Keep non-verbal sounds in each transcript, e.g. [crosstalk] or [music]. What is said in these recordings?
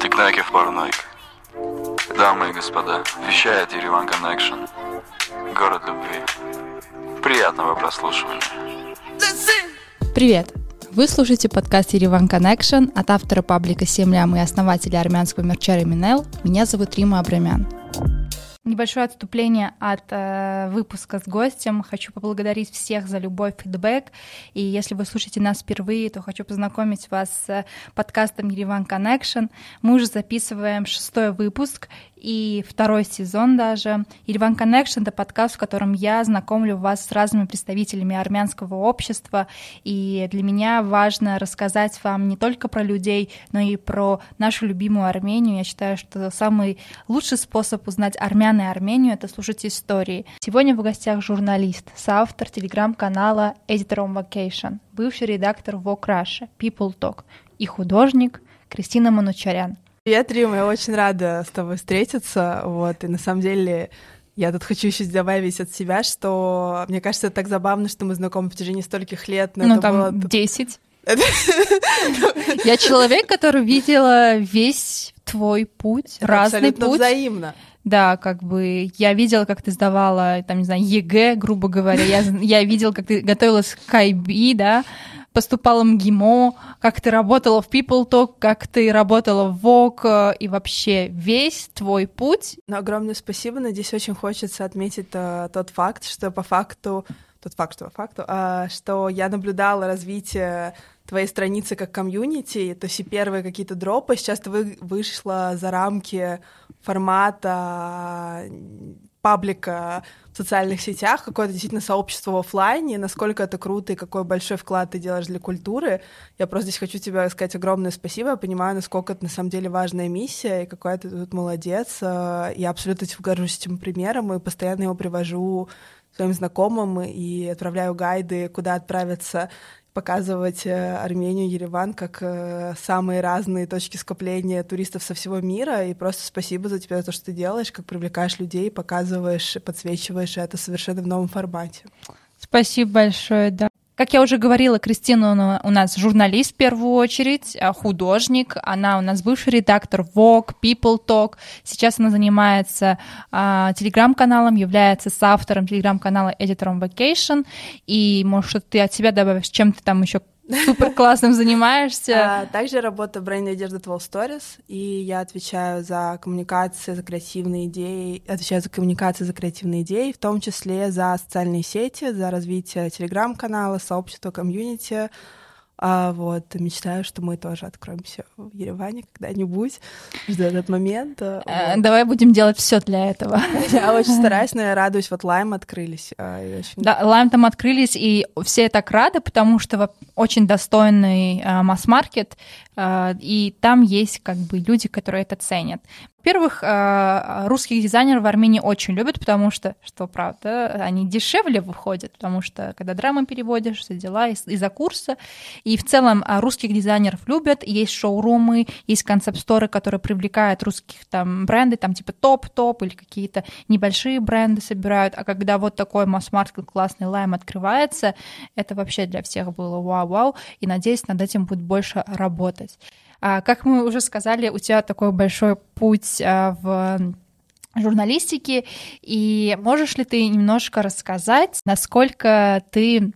Тикнаки в параноик. Дамы и господа, вещает Ереван Connection. Город любви. Приятного прослушивания. Привет! Вы слушаете подкаст Ереван Connection от автора паблика «Семлям» и основателя армянского мерча Минел. Меня зовут Рима Абрамян. Небольшое отступление от э, выпуска с гостем. Хочу поблагодарить всех за любой фидбэк. И если вы слушаете нас впервые, то хочу познакомить вас с подкастом Ереван Connection. Мы уже записываем шестой выпуск, и второй сезон даже. Ильван Connection — это подкаст, в котором я знакомлю вас с разными представителями армянского общества, и для меня важно рассказать вам не только про людей, но и про нашу любимую Армению. Я считаю, что самый лучший способ узнать армян и Армению — это слушать истории. Сегодня в гостях журналист, соавтор телеграм-канала Editor on Vacation, бывший редактор Vogue Russia, People Talk и художник Кристина Манучарян — Привет, Рим, я очень рада с тобой встретиться, вот, и на самом деле я тут хочу еще добавить от себя, что мне кажется, это так забавно, что мы знакомы в течение стольких лет. Но ну, это там было... 10. [laughs] Я человек, который видела весь твой путь, разный путь. взаимно. Да, как бы я видела, как ты сдавала, там, не знаю, ЕГЭ, грубо говоря. Я, я видела, как ты готовилась к IB, да, поступала в МГИМО, как ты работала в People Talk, как ты работала в Vogue, и вообще весь твой путь. Ну, огромное спасибо. Надеюсь, очень хочется отметить uh, тот факт, что по факту тот факт, что по факту, uh, что я наблюдала развитие твоей страницы как комьюнити, то есть и первые какие-то дропы, сейчас ты вы, вышла за рамки формата паблика в социальных сетях, какое-то действительно сообщество в офлайне, насколько это круто и какой большой вклад ты делаешь для культуры. Я просто здесь хочу тебе сказать огромное спасибо. Я понимаю, насколько это на самом деле важная миссия, и какой ты тут молодец. Э, я абсолютно горжусь этим примером и постоянно его привожу своим знакомым и отправляю гайды, куда отправиться показывать э, Армению, Ереван как э, самые разные точки скопления туристов со всего мира. И просто спасибо за тебя, за то, что ты делаешь, как привлекаешь людей, показываешь, подсвечиваешь это совершенно в новом формате. Спасибо большое, да. Как я уже говорила, Кристина у нас журналист в первую очередь, а, художник. Она у нас бывший редактор Vogue, People Talk. Сейчас она занимается а, телеграм-каналом, является соавтором телеграм-канала Editor on Vacation. И, может, ты от себя добавишь, чем ты там еще супер классным занимаешься. А, также работаю в бренде одежды 12 Stories, и я отвечаю за коммуникации, за креативные идеи, отвечаю за коммуникации, за креативные идеи, в том числе за социальные сети, за развитие телеграм-канала, сообщества, комьюнити, а вот мечтаю, что мы тоже откроемся в Ереване когда-нибудь. Жду этот момент. А, вот. Давай будем делать все для этого. [laughs] Я очень [laughs] стараюсь, но я радуюсь. Вот Лайм открылись. Очень... Да, Лайм там открылись, и все так рады, потому что очень достойный масс-маркет, и там есть как бы люди, которые это ценят. Во-первых, э, русских дизайнеров в Армении очень любят, потому что, что правда, они дешевле выходят, потому что когда драмы переводишь, все дела из- за курса. И в целом э, русских дизайнеров любят, есть шоурумы, есть концепт-сторы, которые привлекают русских там бренды, там типа топ-топ или какие-то небольшие бренды собирают. А когда вот такой масс-маркет классный лайм открывается, это вообще для всех было вау-вау, и надеюсь, над этим будет больше работать. А, как мы уже сказали, у тебя такой большой путь а, в журналистике, и можешь ли ты немножко рассказать, насколько ты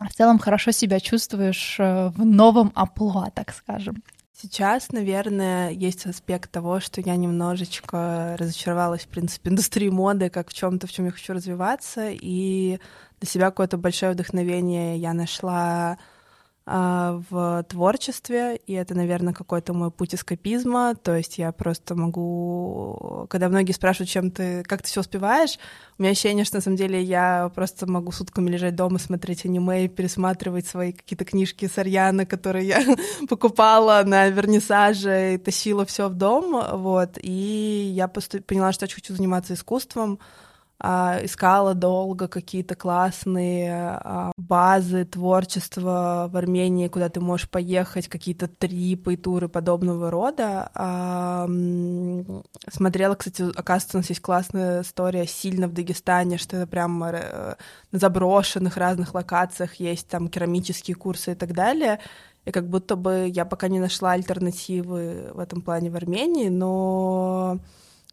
в целом хорошо себя чувствуешь э, в новом амплуа, так скажем? Сейчас, наверное, есть аспект того, что я немножечко разочаровалась, в принципе, [laughs] индустрии моды, как в чем то в чем я хочу развиваться, и для себя какое-то большое вдохновение я нашла в творчестве, и это, наверное, какой-то мой путь эскапизма, то есть я просто могу, когда многие спрашивают, чем ты, как ты все успеваешь, у меня ощущение, что на самом деле я просто могу сутками лежать дома, смотреть аниме пересматривать свои какие-то книжки Сарьяна, которые я [laughs] покупала на вернисаже и тащила все в дом, вот, и я поняла, что я хочу заниматься искусством, а, искала долго какие-то классные а, базы творчества в Армении, куда ты можешь поехать, какие-то трипы туры подобного рода. А, смотрела, кстати, оказывается, у нас есть классная история сильно в Дагестане, что прям э, на заброшенных разных локациях есть там керамические курсы и так далее. и как будто бы я пока не нашла альтернативы в этом плане в Армении, но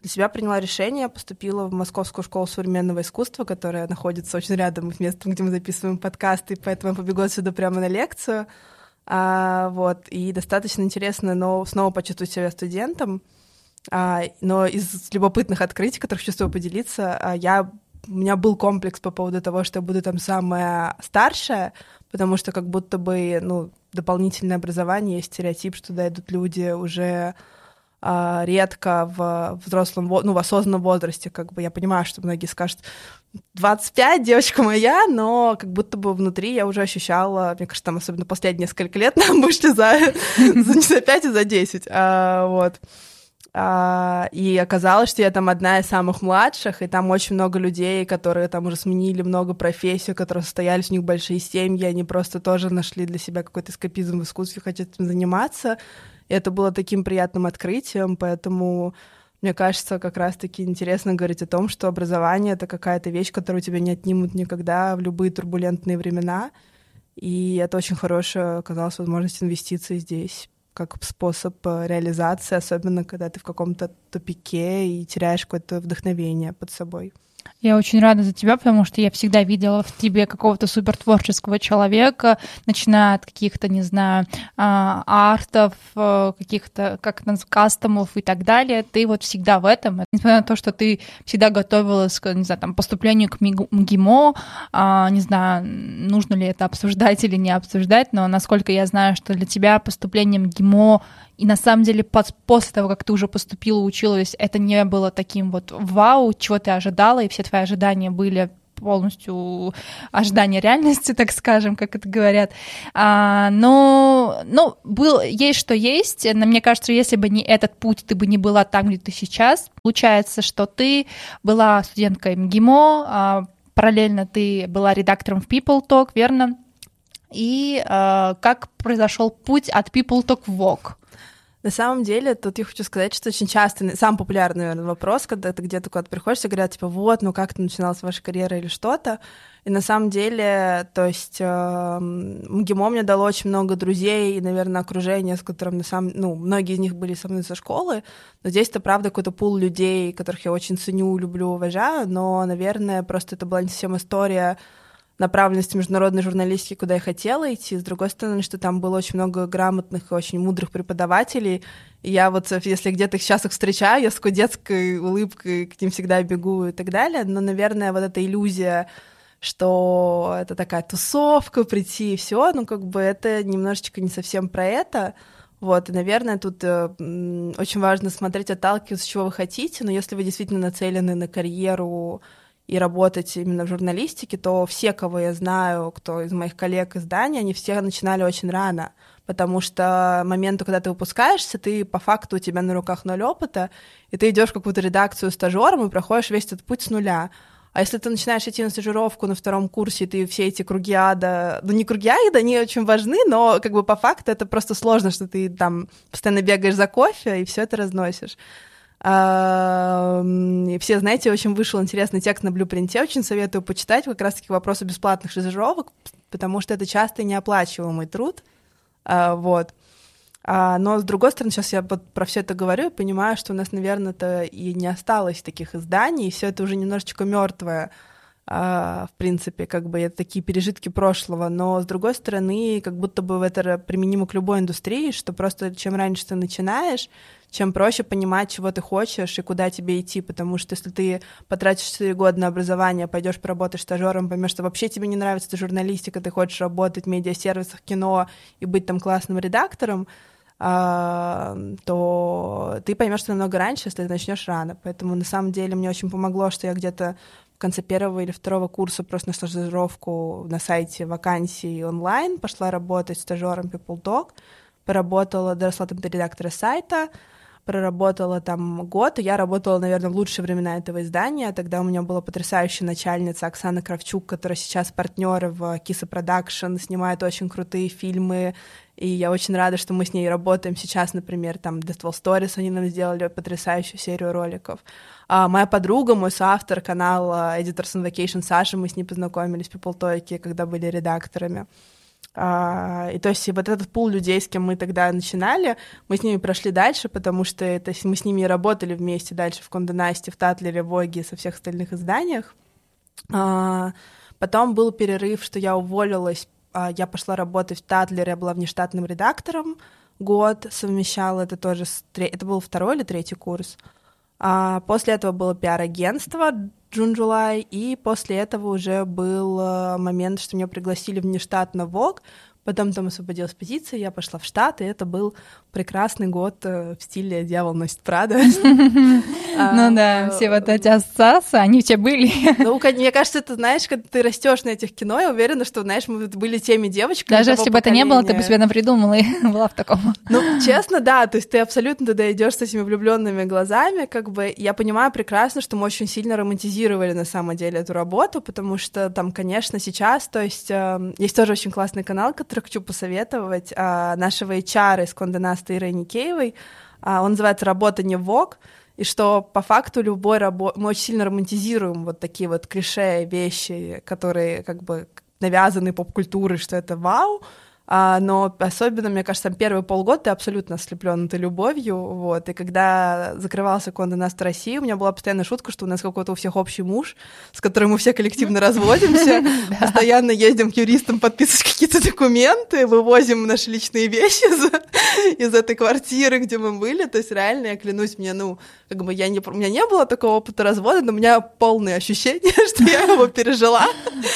для себя приняла решение, поступила в Московскую школу современного искусства, которая находится очень рядом с местом, где мы записываем подкасты, поэтому побегу отсюда прямо на лекцию. А, вот, и достаточно интересно, но снова почувствовать себя студентом. А, но из любопытных открытий, которых чувствую поделиться, а, я у меня был комплекс по поводу того, что я буду там самая старшая, потому что как будто бы, ну, дополнительное образование, есть стереотип, что туда идут люди уже редко в взрослом, ну, в осознанном возрасте, как бы я понимаю, что многие скажут, 25, девочка моя, но как будто бы внутри я уже ощущала, мне кажется, там особенно последние несколько лет [laughs] нам вышли за, за не за 5, а за 10, а, вот. А, и оказалось, что я там одна из самых младших, и там очень много людей, которые там уже сменили много профессий, которые состоялись, у них большие семьи, они просто тоже нашли для себя какой-то эскапизм в искусстве, хотят этим заниматься. Это было таким приятным открытием, поэтому мне кажется, как раз-таки интересно говорить о том, что образование — это какая-то вещь, которую тебя не отнимут никогда в любые турбулентные времена. И это очень хорошая оказалась возможность инвестиций здесь как способ э, реализации, особенно когда ты в каком-то тупике и теряешь какое-то вдохновение под собой. Я очень рада за тебя, потому что я всегда видела в тебе какого-то супер творческого человека, начиная от каких-то, не знаю, а, артов, э, каких-то, как это кастомов и так далее. Ты вот всегда в этом. Несмотря на то, что ты всегда готовилась к, не знаю, там, поступлению к МГИМО, а, не знаю, нужно ли это обсуждать или не обсуждать, но насколько я знаю, что для тебя поступление МГИМО и на самом деле после того, как ты уже поступила, училась, это не было таким вот вау, чего ты ожидала, и все твои ожидания были полностью ожидания реальности, [laughs] так скажем, как это говорят. А, но, ну, был, есть что есть. Но мне кажется, если бы не этот путь, ты бы не была там, где ты сейчас. Получается, что ты была студенткой МГИМО, а, параллельно ты была редактором в People Talk, верно? И а, как произошел путь от People Talk Vogue? На самом деле, тут я хочу сказать, что очень часто, самый популярный, наверное, вопрос, когда ты где-то куда-то приходишь, и говорят, типа, вот, ну как начиналась ваша карьера или что-то. И на самом деле, то есть э, МГИМО мне дало очень много друзей и, наверное, окружение, с которым, на самом, ну, многие из них были со мной со школы, но здесь это, правда, какой-то пул людей, которых я очень ценю, люблю, уважаю, но, наверное, просто это была не совсем история направленности международной журналистики, куда я хотела идти, с другой стороны, что там было очень много грамотных и очень мудрых преподавателей, и я вот, если где-то сейчас их встречаю, я с такой детской улыбкой к ним всегда бегу и так далее, но, наверное, вот эта иллюзия что это такая тусовка, прийти и все, ну, как бы это немножечко не совсем про это, вот, и, наверное, тут э, очень важно смотреть, отталкиваться, чего вы хотите, но если вы действительно нацелены на карьеру и работать именно в журналистике, то все, кого я знаю, кто из моих коллег из Дании, они все начинали очень рано, потому что моменту, когда ты выпускаешься, ты по факту у тебя на руках ноль опыта, и ты идешь в какую-то редакцию стажером и проходишь весь этот путь с нуля. А если ты начинаешь идти на стажировку на втором курсе, ты все эти круги ада, ну не круги ада, они очень важны, но как бы по факту это просто сложно, что ты там постоянно бегаешь за кофе и все это разносишь. И все, знаете, очень вышел интересный текст на Блюпринте, очень советую почитать как раз-таки вопросы бесплатных стажировок, потому что это часто неоплачиваемый труд, а, вот. А, но, с другой стороны, сейчас я про все это говорю и понимаю, что у нас, наверное, то и не осталось таких изданий, и все это уже немножечко мертвое, а, в принципе, как бы это такие пережитки прошлого, но, с другой стороны, как будто бы это применимо к любой индустрии, что просто чем раньше ты начинаешь, чем проще понимать, чего ты хочешь и куда тебе идти, потому что если ты потратишь 4 года на образование, пойдешь поработаешь стажером, поймешь, что вообще тебе не нравится эта журналистика, ты хочешь работать в медиасервисах, кино и быть там классным редактором, а, то ты поймешь что намного раньше, если ты начнешь рано. Поэтому на самом деле мне очень помогло, что я где-то конце первого или второго курса просто на стажировку на сайте вакансий онлайн пошла работать стажером People Talk, поработала, доросла там до редактора сайта, проработала там год, и я работала, наверное, в лучшие времена этого издания. Тогда у меня была потрясающая начальница Оксана Кравчук, которая сейчас партнер в Киса Production, снимает очень крутые фильмы, и я очень рада, что мы с ней работаем сейчас, например, там Deathfall Stories, они нам сделали потрясающую серию роликов. А моя подруга, мой соавтор канала Editors on Vacation Саша, мы с ней познакомились в Talk, когда были редакторами. А, и то есть вот этот пул людей, с кем мы тогда начинали, мы с ними прошли дальше, потому что это, мы с ними работали вместе дальше в Конденасте, в Татлере, в Воге, со всех остальных изданиях. А, потом был перерыв, что я уволилась, а, я пошла работать в Татлере, я была внештатным редактором год, совмещала это тоже, с, это был второй или третий курс. А после этого было пиар-агентство June-July, и после этого уже был э, момент, что меня пригласили в нештат на Vogue, Потом там освободилась позиция, я пошла в Штаты, и это был прекрасный год э, в стиле «Дьявол носит Прада». [laughs] Ну да, все вот эти ассоциации, они все были. Ну, мне кажется, это, знаешь, когда ты растешь на этих кино, я уверена, что, знаешь, мы были теми девочками Даже если бы это не было, ты бы себе напридумала и [laughs] была в таком. Ну, честно, да, то есть ты абсолютно туда идешь с этими влюбленными глазами, как бы, я понимаю прекрасно, что мы очень сильно романтизировали на самом деле эту работу, потому что там, конечно, сейчас, то есть эм, есть тоже очень классный канал, который который хочу посоветовать, а, нашего HR из Конденаста Иры Никеевой. А, он называется «Работа не ВОК», и что по факту любой работы... Мы очень сильно романтизируем вот такие вот клише вещи, которые как бы навязаны поп-культурой, что это вау, а, но особенно, мне кажется, там первые полгода ты абсолютно ослеплен этой любовью, вот, и когда закрывался Конде Наст России, у меня была постоянная шутка, что у нас какой-то у всех общий муж, с которым мы все коллективно [laughs] разводимся, [laughs] постоянно ездим к юристам подписывать какие-то документы, вывозим наши личные вещи [laughs] из этой квартиры, где мы были, то есть реально, я клянусь, мне, ну, как бы я не, у меня не было такого опыта развода, но у меня полное ощущение, что я его пережила.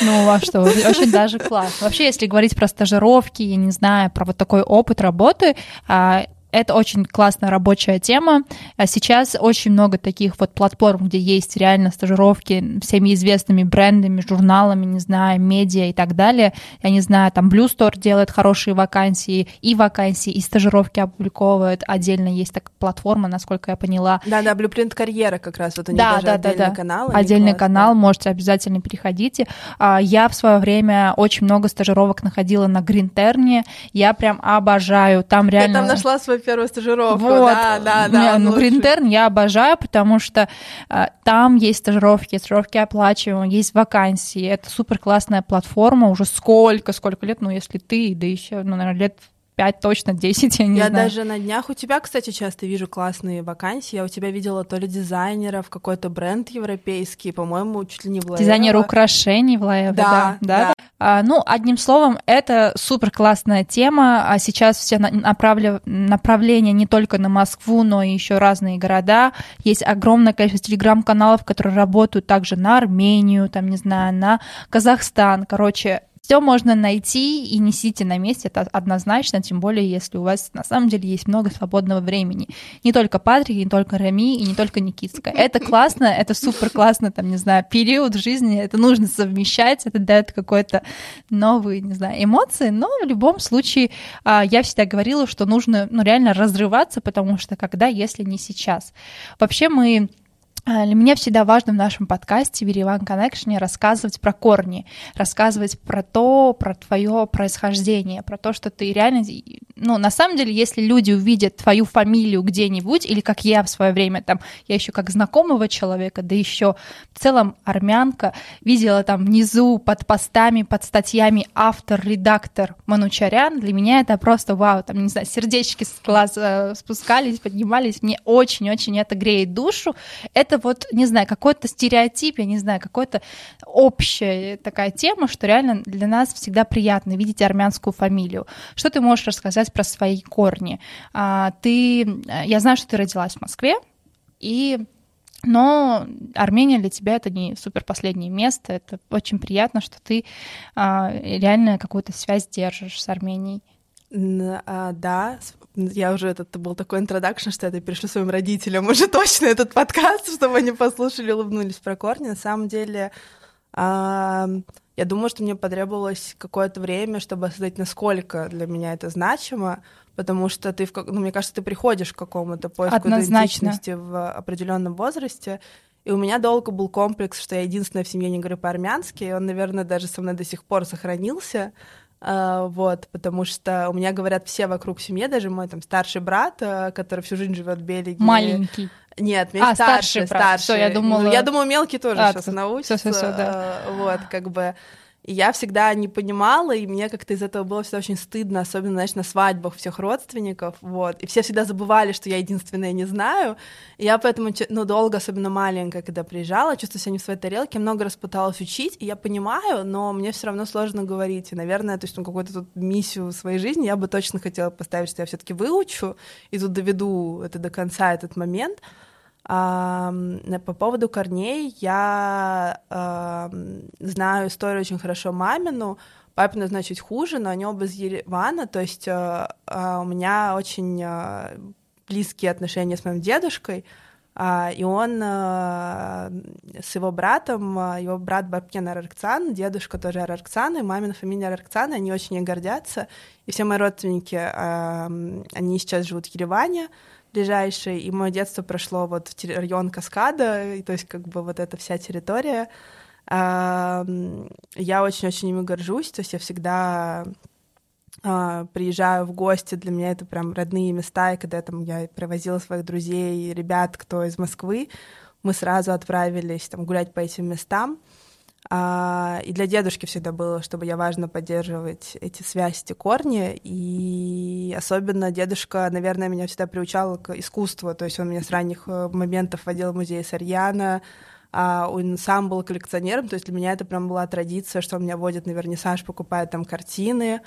Ну, а что, очень даже класс. Вообще, если говорить про стажировки, я не знаю, про вот такой опыт работы, а, это очень классная рабочая тема. А сейчас очень много таких вот платформ, где есть реально стажировки всеми известными брендами, журналами, не знаю, медиа и так далее. Я не знаю, там Blue Store делает хорошие вакансии, и вакансии, и стажировки опубликовывает. Отдельно есть такая платформа, насколько я поняла. Да-да, Blueprint карьера как раз, вот у них да, даже да, отдельный да, да. канал. Отдельный класс, канал, да. можете обязательно переходите. А, я в свое время очень много стажировок находила на Гринтерне, я прям обожаю, там реально... Я там нашла свой первую стажировку. Вот. Да, да, да. Ну, Гринтерн я обожаю, потому что а, там есть стажировки, стажировки оплачиваемые, есть вакансии. Это супер классная платформа. Уже сколько, сколько лет, ну, если ты, да еще, ну, наверное, лет 5, точно 10, я не я знаю. Я даже на днях у тебя, кстати, часто вижу классные вакансии. Я у тебя видела то ли дизайнеров, какой-то бренд европейский, по-моему, чуть ли не в Лаево. Дизайнер украшений в Лаево, да. да, да. да. А, ну, одним словом, это супер классная тема. А сейчас все направля... направления не только на Москву, но и еще разные города. Есть огромное количество телеграм-каналов, которые работают также на Армению, там, не знаю, на Казахстан. Короче, все можно найти и несите на месте, это однозначно, тем более, если у вас на самом деле есть много свободного времени. Не только Патрик, не только Рами и не только Никитская. Это классно, это супер классно, там, не знаю, период в жизни, это нужно совмещать, это дает какой-то новые, не знаю, эмоции, но в любом случае а, я всегда говорила, что нужно, ну, реально разрываться, потому что когда, если не сейчас. Вообще мы для меня всегда важно в нашем подкасте Вериван Connection рассказывать про корни, рассказывать про то, про твое происхождение, про то, что ты реально... Ну, на самом деле, если люди увидят твою фамилию где-нибудь, или как я в свое время, там, я еще как знакомого человека, да еще в целом армянка, видела там внизу под постами, под статьями автор, редактор Манучарян, для меня это просто вау, там, не знаю, сердечки с глаз э, спускались, поднимались, мне очень-очень это греет душу, это это вот, не знаю, какой-то стереотип, я не знаю, какой-то общая такая тема, что реально для нас всегда приятно видеть армянскую фамилию. Что ты можешь рассказать про свои корни? А, ты, я знаю, что ты родилась в Москве, и но Армения для тебя это не супер последнее место. Это очень приятно, что ты а, реально какую-то связь держишь с Арменией. А, да, я уже это был такой интродакшн, что я перешлю своим родителям уже [laughs] точно этот подкаст, чтобы они послушали, улыбнулись про корни. На самом деле, а, я думаю, что мне потребовалось какое-то время, чтобы осознать, насколько для меня это значимо, потому что ты, в, ну, мне кажется, ты приходишь к какому-то поиску Однозначно. идентичности в определенном возрасте. И у меня долго был комплекс, что я единственная в семье не говорю по-армянски, и он, наверное, даже со мной до сих пор сохранился. Uh, вот, потому что у меня говорят все вокруг семьи, даже мой там старший брат, uh, который всю жизнь живет в Бельгии. Маленький. Нет, а, старший, старший. Все, я думала... Ну, я думаю, мелкий тоже а, сейчас научится. Всё, всё, всё, да. Uh, вот, как бы... И я всегда не понимала, и мне как-то из этого было всегда очень стыдно, особенно, знаешь, на свадьбах всех родственников, вот. И все всегда забывали, что я единственная не знаю. И я поэтому, ну, долго, особенно маленькая, когда приезжала, чувствую себя не в своей тарелке, много раз пыталась учить, и я понимаю, но мне все равно сложно говорить. И, наверное, то есть, ну, какую-то тут миссию в своей жизни я бы точно хотела поставить, что я все таки выучу, и тут доведу это до конца, этот момент. По поводу корней я знаю историю очень хорошо мамину, папину, значит, хуже, но они оба из Еревана, то есть а, а, у меня очень а, близкие отношения с моим дедушкой, а, и он а, с его братом, его брат Баркен Араркцан, дедушка тоже Араркцан, и мамина фамилия Араркцан, они очень гордятся, и все мои родственники, они сейчас живут в Ереване, ближайший, и мое детство прошло вот в район Каскада, и, то есть как бы вот эта вся территория. Я очень-очень ими горжусь, то есть я всегда а, приезжаю в гости, для меня это прям родные места, и когда там я привозила своих друзей, ребят, кто из Москвы, мы сразу отправились там гулять по этим местам. А, и для дедушки всегда было, чтобы я важно поддерживать эти связи, эти корни. И особенно дедушка, наверное, меня всегда приучал к искусству. То есть он меня с ранних э, моментов водил в музей Сарьяна, а он сам был коллекционером, то есть для меня это прям была традиция, что он меня водит на вернисаж, покупает там картины,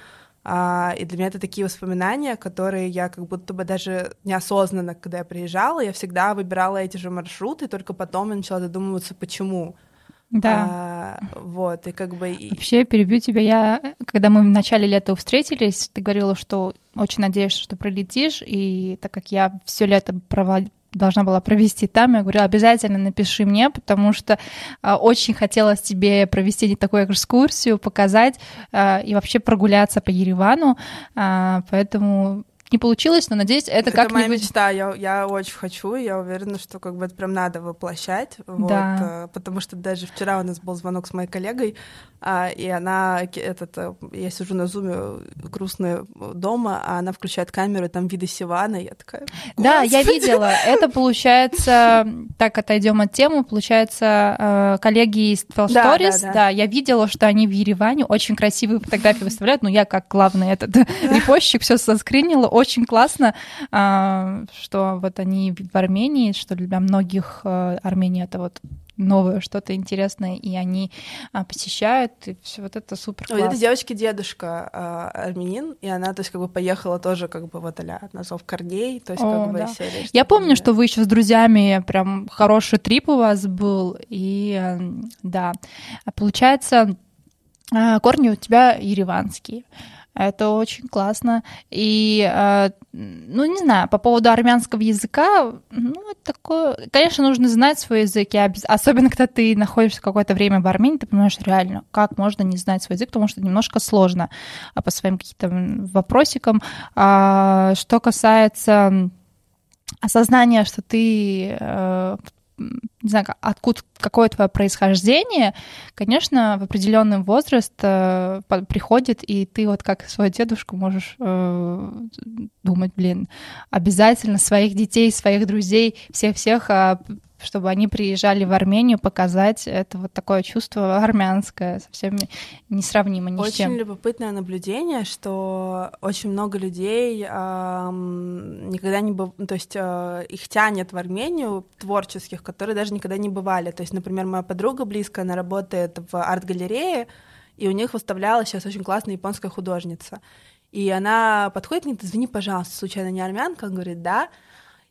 а, и для меня это такие воспоминания, которые я как будто бы даже неосознанно, когда я приезжала, я всегда выбирала эти же маршруты, только потом я начала задумываться, почему. Да. А, вот, и как бы... Вообще, перебью тебя, я, когда мы в начале лета встретились, ты говорила, что очень надеешься, что пролетишь, и так как я все лето провод... должна была провести там, я говорю, обязательно напиши мне, потому что а, очень хотелось тебе провести такую экскурсию, показать а, и вообще прогуляться по Еревану, а, поэтому не получилось, но надеюсь, это, это как-нибудь... моя мечта, я, я очень хочу, я уверена, что как бы это прям надо воплощать, вот, да. Э, потому что даже вчера у нас был звонок с моей коллегой, а, и она, этот, э, я сижу на зуме грустная дома, а она включает камеру, там виды Сивана, я такая... Да, я видела, это получается, так отойдем от темы, получается, э, коллеги из Twelve да, Stories, да, да. да, я видела, что они в Ереване очень красивые фотографии выставляют, ну я как главный этот [laughs] репостчик все соскринила, очень классно, а, что вот они в Армении, что для многих э, Армения это вот новое, что-то интересное, и они а, посещают, и все вот это супер классно. Вот этой девочки дедушка а, армянин, и она, то есть, как бы поехала тоже, как бы, вот а на зов корней, то есть, О, как бы, да. серия. Я помню, что вы еще с друзьями, прям хороший трип у вас был, и да, получается, а, корни у тебя ереванские. Это очень классно. И, э, ну, не знаю, по поводу армянского языка, ну, такое... Конечно, нужно знать свой язык, особенно когда ты находишься какое-то время в Армении, ты понимаешь реально, как можно не знать свой язык, потому что немножко сложно а по своим каким-то вопросикам. А, что касается осознания, что ты э, не знаю, откуда, какое твое происхождение, конечно, в определенный возраст э, приходит, и ты вот как свою дедушку можешь э, думать, блин, обязательно своих детей, своих друзей, всех-всех э, чтобы они приезжали в Армению показать это вот такое чувство армянское, совсем несравнимо ни очень с чем. Очень любопытное наблюдение, что очень много людей эм, никогда не быв... то есть э, их тянет в Армению творческих, которые даже никогда не бывали. То есть, например, моя подруга близкая, она работает в арт-галерее, и у них выставлялась сейчас очень классная японская художница. И она подходит мне, извини, пожалуйста, случайно не армянка? Он говорит, да.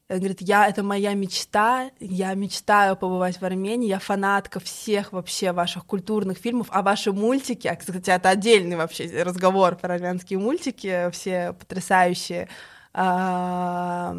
Он говорит, я, это моя мечта, я мечтаю побывать в Армении, я фанатка всех вообще ваших культурных фильмов, а ваши мультики, а, кстати, это отдельный вообще разговор про армянские мультики, все потрясающие, а,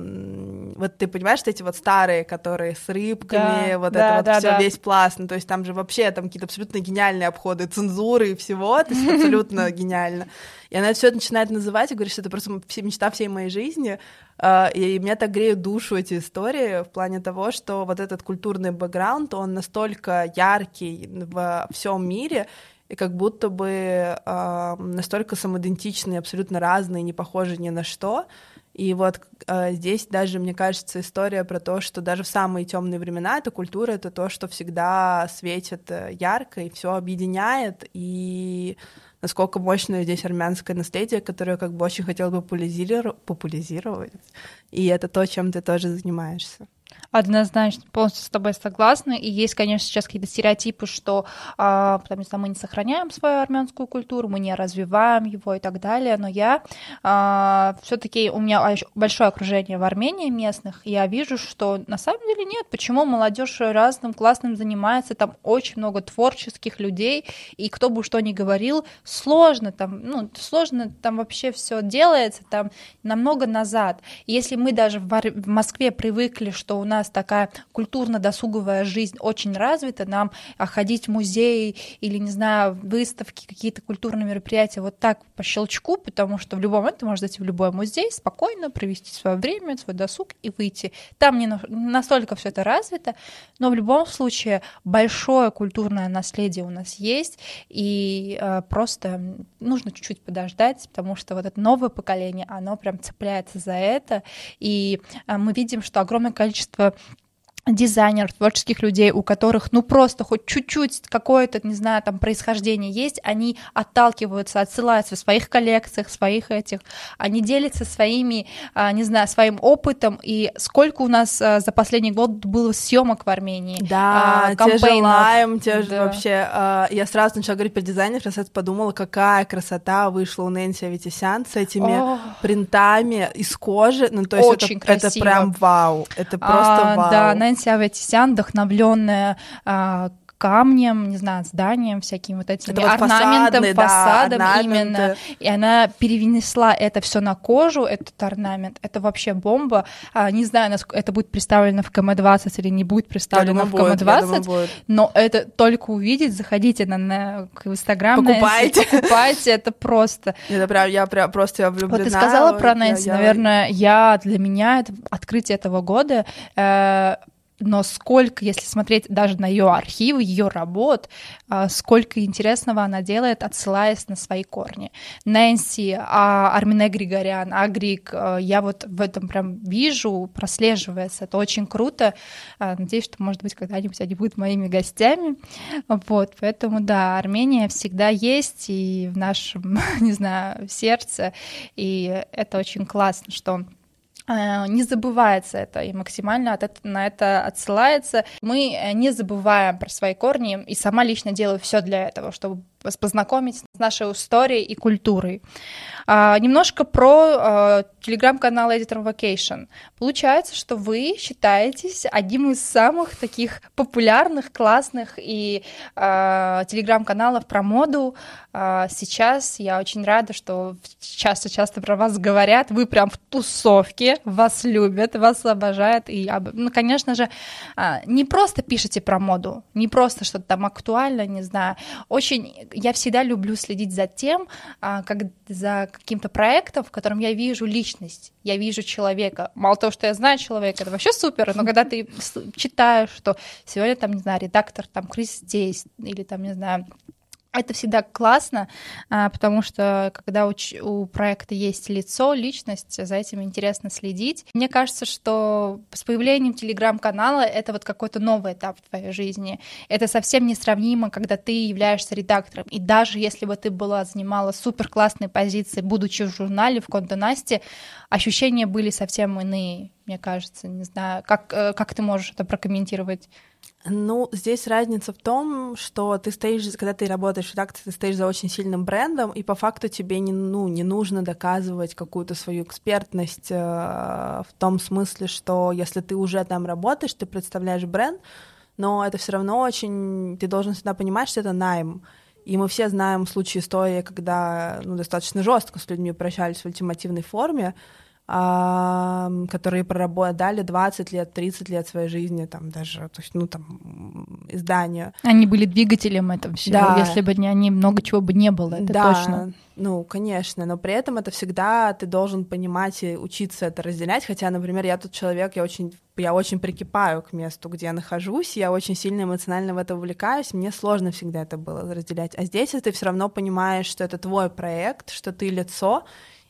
вот ты понимаешь, что эти вот старые, которые с рыбками, да, вот да, это вот да, все да. весь пласт, ну, то есть там же вообще там какие-то абсолютно гениальные обходы цензуры и всего, то есть [laughs] абсолютно гениально. И она все это начинает называть и говорит, что это просто мечта всей моей жизни. А, и меня так греют душу эти истории в плане того, что вот этот культурный бэкграунд, он настолько яркий во всем мире, и как будто бы э, настолько самоидентичные, абсолютно разные, не похожи ни на что, И вот э, здесь даже, мне кажется, история про то, что даже в самые темные времена эта культура это то, что всегда светит э, ярко и все объединяет, и насколько мощное здесь армянское наследие, которое как бы очень хотел бы популяризировать. И это то, чем ты тоже занимаешься. Однозначно, полностью с тобой согласна. И есть, конечно, сейчас какие-то стереотипы, что а, потому что мы не сохраняем свою армянскую культуру, мы не развиваем его и так далее. Но я а, все-таки у меня большое окружение в Армении местных, и я вижу, что на самом деле нет. Почему молодежь разным классным занимается? Там очень много творческих людей, и кто бы что ни говорил, сложно там, ну, сложно там вообще все делается, там намного назад. если мы даже в Москве привыкли, что у нас такая культурно-досуговая жизнь очень развита, нам ходить в музеи или, не знаю, выставки, какие-то культурные мероприятия вот так по щелчку, потому что в любом ты можешь зайти в любой музей, спокойно провести свое время, свой досуг и выйти. Там не настолько все это развито, но в любом случае большое культурное наследие у нас есть, и э, просто нужно чуть-чуть подождать, потому что вот это новое поколение, оно прям цепляется за это, и э, мы видим, что огромное количество количество дизайнеров, творческих людей, у которых, ну, просто хоть чуть-чуть какое-то, не знаю, там, происхождение есть, они отталкиваются, отсылаются в своих коллекциях, своих этих, они делятся своими, а, не знаю, своим опытом, и сколько у нас а, за последний год было съемок в Армении. Да, а, те же лайм, те же да. вообще, я сразу начала говорить про дизайнеров, я подумала, какая красота вышла у Нэнси Аветисян с этими О. принтами из кожи, ну, то есть Очень это, красиво. это прям вау, это просто а, вау. Да, Нэнси Нэнси Аветисян, вдохновленная а, камнем, не знаю, зданием, всякими вот этими это орнаментом, вот фасадом да, именно. И она перенесла это все на кожу, этот орнамент. Это вообще бомба. А, не знаю, насколько это будет представлено в КМ-20 или не будет представлено думаю, в КМ-20, но это только увидеть, заходите на, на в Инстаграм, покупайте. На, покупайте, это просто. [laughs] Это прям, я прям просто я влюблена. Вот ты сказала про Нэнси, наверное, я для меня это открытие этого года э, но сколько, если смотреть даже на ее архивы, ее работ, а, сколько интересного она делает, отсылаясь на свои корни. Нэнси, а, Армине Григорян, Агрик, а, я вот в этом прям вижу, прослеживается, это очень круто. Надеюсь, что, может быть, когда-нибудь они будут моими гостями. Вот, поэтому, да, Армения всегда есть и в нашем, [laughs] не знаю, сердце, и это очень классно, что не забывается это и максимально от это, на это отсылается. Мы э, не забываем про свои корни, и сама лично делаю все для этого, чтобы познакомить с нашей историей и культурой. А, немножко про а, телеграм-канал Editor Vacation. Получается, что вы считаетесь одним из самых таких популярных, классных и а, телеграм-каналов про моду. А, сейчас я очень рада, что часто-часто про вас говорят. Вы прям в тусовке, вас любят, вас обожают. И, ну, конечно же, а, не просто пишете про моду, не просто что-то там актуально, не знаю. Очень я всегда люблю следить за тем, а, как за каким-то проектом, в котором я вижу личность, я вижу человека. Мало того, что я знаю человека, это вообще супер, но когда ты читаешь, что сегодня там, не знаю, редактор там Крис здесь, или там, не знаю, это всегда классно, а, потому что когда у, проекта есть лицо, личность, за этим интересно следить. Мне кажется, что с появлением телеграм-канала это вот какой-то новый этап в твоей жизни. Это совсем несравнимо, когда ты являешься редактором. И даже если бы ты была, занимала супер классные позиции, будучи в журнале, в Контонасте, ощущения были совсем иные, мне кажется. Не знаю, как, э, как ты можешь это прокомментировать? Ну, здесь разница в том, что ты стоишь, когда ты работаешь так, ты стоишь за очень сильным брендом, и по факту тебе не, ну, не нужно доказывать какую-то свою экспертность э, в том смысле, что если ты уже там работаешь, ты представляешь бренд, но это все равно очень... Ты должен всегда понимать, что это найм. И мы все знаем случаи истории, когда ну, достаточно жестко с людьми прощались в ультимативной форме, которые проработали 20 лет, 30 лет своей жизни, там даже, то есть, ну, там, изданию. Они были двигателем этого всего, да. если бы не они, много чего бы не было, это да, точно. ну, конечно, но при этом это всегда ты должен понимать и учиться это разделять, хотя, например, я тот человек, я очень я очень прикипаю к месту, где я нахожусь, я очень сильно эмоционально в это увлекаюсь, мне сложно всегда это было разделять. А здесь ты все равно понимаешь, что это твой проект, что ты лицо,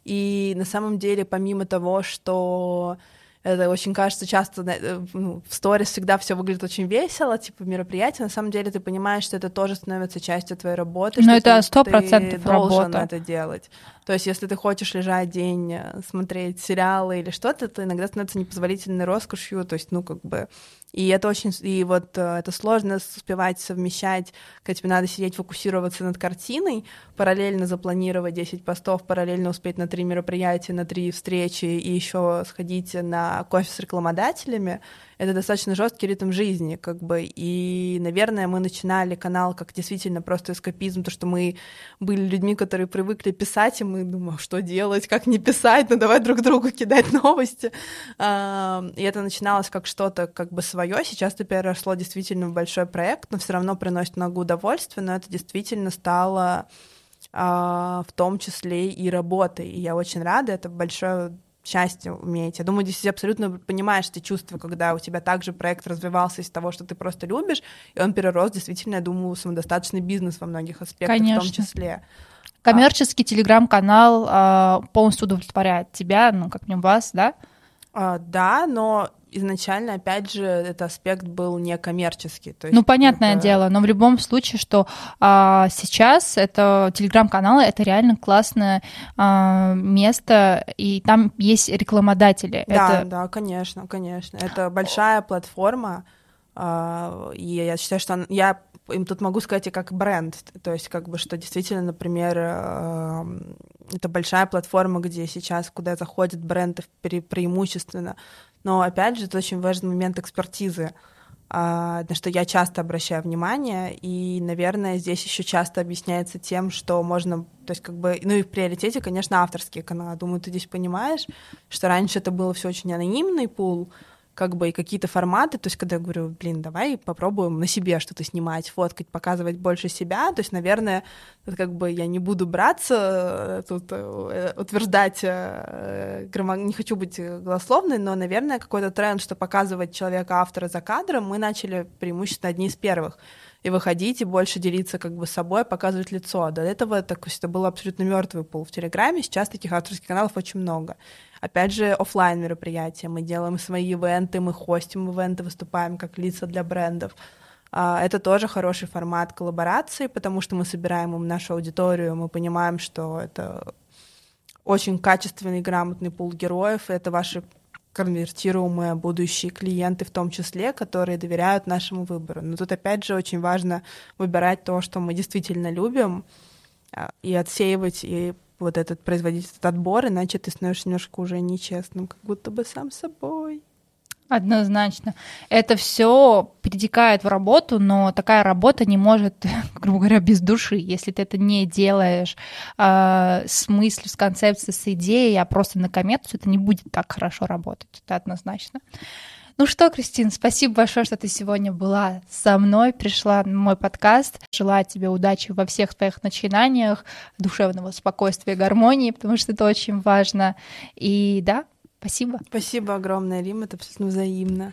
И на самом деле, помимо того, что это очень кажется часто э, ну, в сторис всегда все выглядит очень весело, типа мероприятие. На самом деле ты понимаешь, что это тоже становится частью твоей работы. Но это сто процентов работа. это делать. То есть, если ты хочешь лежать день, э, смотреть сериалы или что-то, это иногда становится непозволительной роскошью. То есть, ну, как бы и это очень, и вот э, это сложно успевать совмещать, когда тебе надо сидеть, фокусироваться над картиной, параллельно запланировать 10 постов, параллельно успеть на три мероприятия, на три встречи и еще сходить на кофе с рекламодателями это достаточно жесткий ритм жизни, как бы, и, наверное, мы начинали канал как действительно просто эскапизм, то, что мы были людьми, которые привыкли писать, и мы думаем, «А что делать, как не писать, ну давай друг другу кидать [laughs] новости, и это начиналось как что-то как бы свое, сейчас это переросло действительно в большой проект, но все равно приносит много удовольствия, но это действительно стало а, в том числе и работой. И я очень рада, это большое счастье уметь. Я думаю, здесь абсолютно понимаешь эти чувства, когда у тебя также проект развивался из того, что ты просто любишь, и он перерос действительно, я думаю, самодостаточный бизнес во многих аспектах Конечно. в том числе. Коммерческий телеграм-канал а, полностью удовлетворяет тебя, ну, как мне вас, да? А, да, но изначально, опять же, этот аспект был не коммерческий. То есть ну, понятное это... дело, но в любом случае, что а, сейчас это телеграм-каналы, это реально классное а, место, и там есть рекламодатели. Да, это... да, конечно, конечно. Это большая платформа, а, и я считаю, что я им тут могу сказать и как бренд, то есть как бы что действительно, например, а, это большая платформа, где сейчас куда заходят бренды пре преимущественно но, опять же, это очень важный момент экспертизы, а, на что я часто обращаю внимание, и, наверное, здесь еще часто объясняется тем, что можно, то есть как бы, ну и в приоритете, конечно, авторские каналы. Думаю, ты здесь понимаешь, что раньше это было все очень анонимный пул, как бы и какие-то форматы, то есть когда я говорю, блин, давай попробуем на себе что-то снимать, фоткать, показывать больше себя, то есть, наверное, как бы я не буду браться э, тут э, утверждать, э, не хочу быть голословной, но, наверное, какой-то тренд, что показывать человека-автора за кадром, мы начали преимущественно одни из первых и выходить, и больше делиться как бы собой, показывать лицо. До этого так, это был абсолютно мертвый пул в Телеграме, сейчас таких авторских каналов очень много. Опять же, офлайн мероприятия. Мы делаем свои ивенты, мы хостим ивенты, выступаем как лица для брендов. А, это тоже хороший формат коллаборации, потому что мы собираем им нашу аудиторию, мы понимаем, что это очень качественный, грамотный пул героев, и это ваши конвертируемые будущие клиенты в том числе, которые доверяют нашему выбору. Но тут опять же очень важно выбирать то, что мы действительно любим, а, и отсеивать и вот этот производить этот отбор, иначе ты становишься немножко уже нечестным, как будто бы сам собой. Однозначно. Это все перетекает в работу, но такая работа не может, [laughs] грубо говоря, без души. Если ты это не делаешь э, с мыслью, с концепцией, с идеей, а просто на коммерцию, это не будет так хорошо работать. Это однозначно. Ну что, Кристин, спасибо большое, что ты сегодня была со мной, пришла на мой подкаст. Желаю тебе удачи во всех твоих начинаниях, душевного спокойствия, гармонии, потому что это очень важно. И да, спасибо. Спасибо огромное, Рим, это абсолютно взаимно.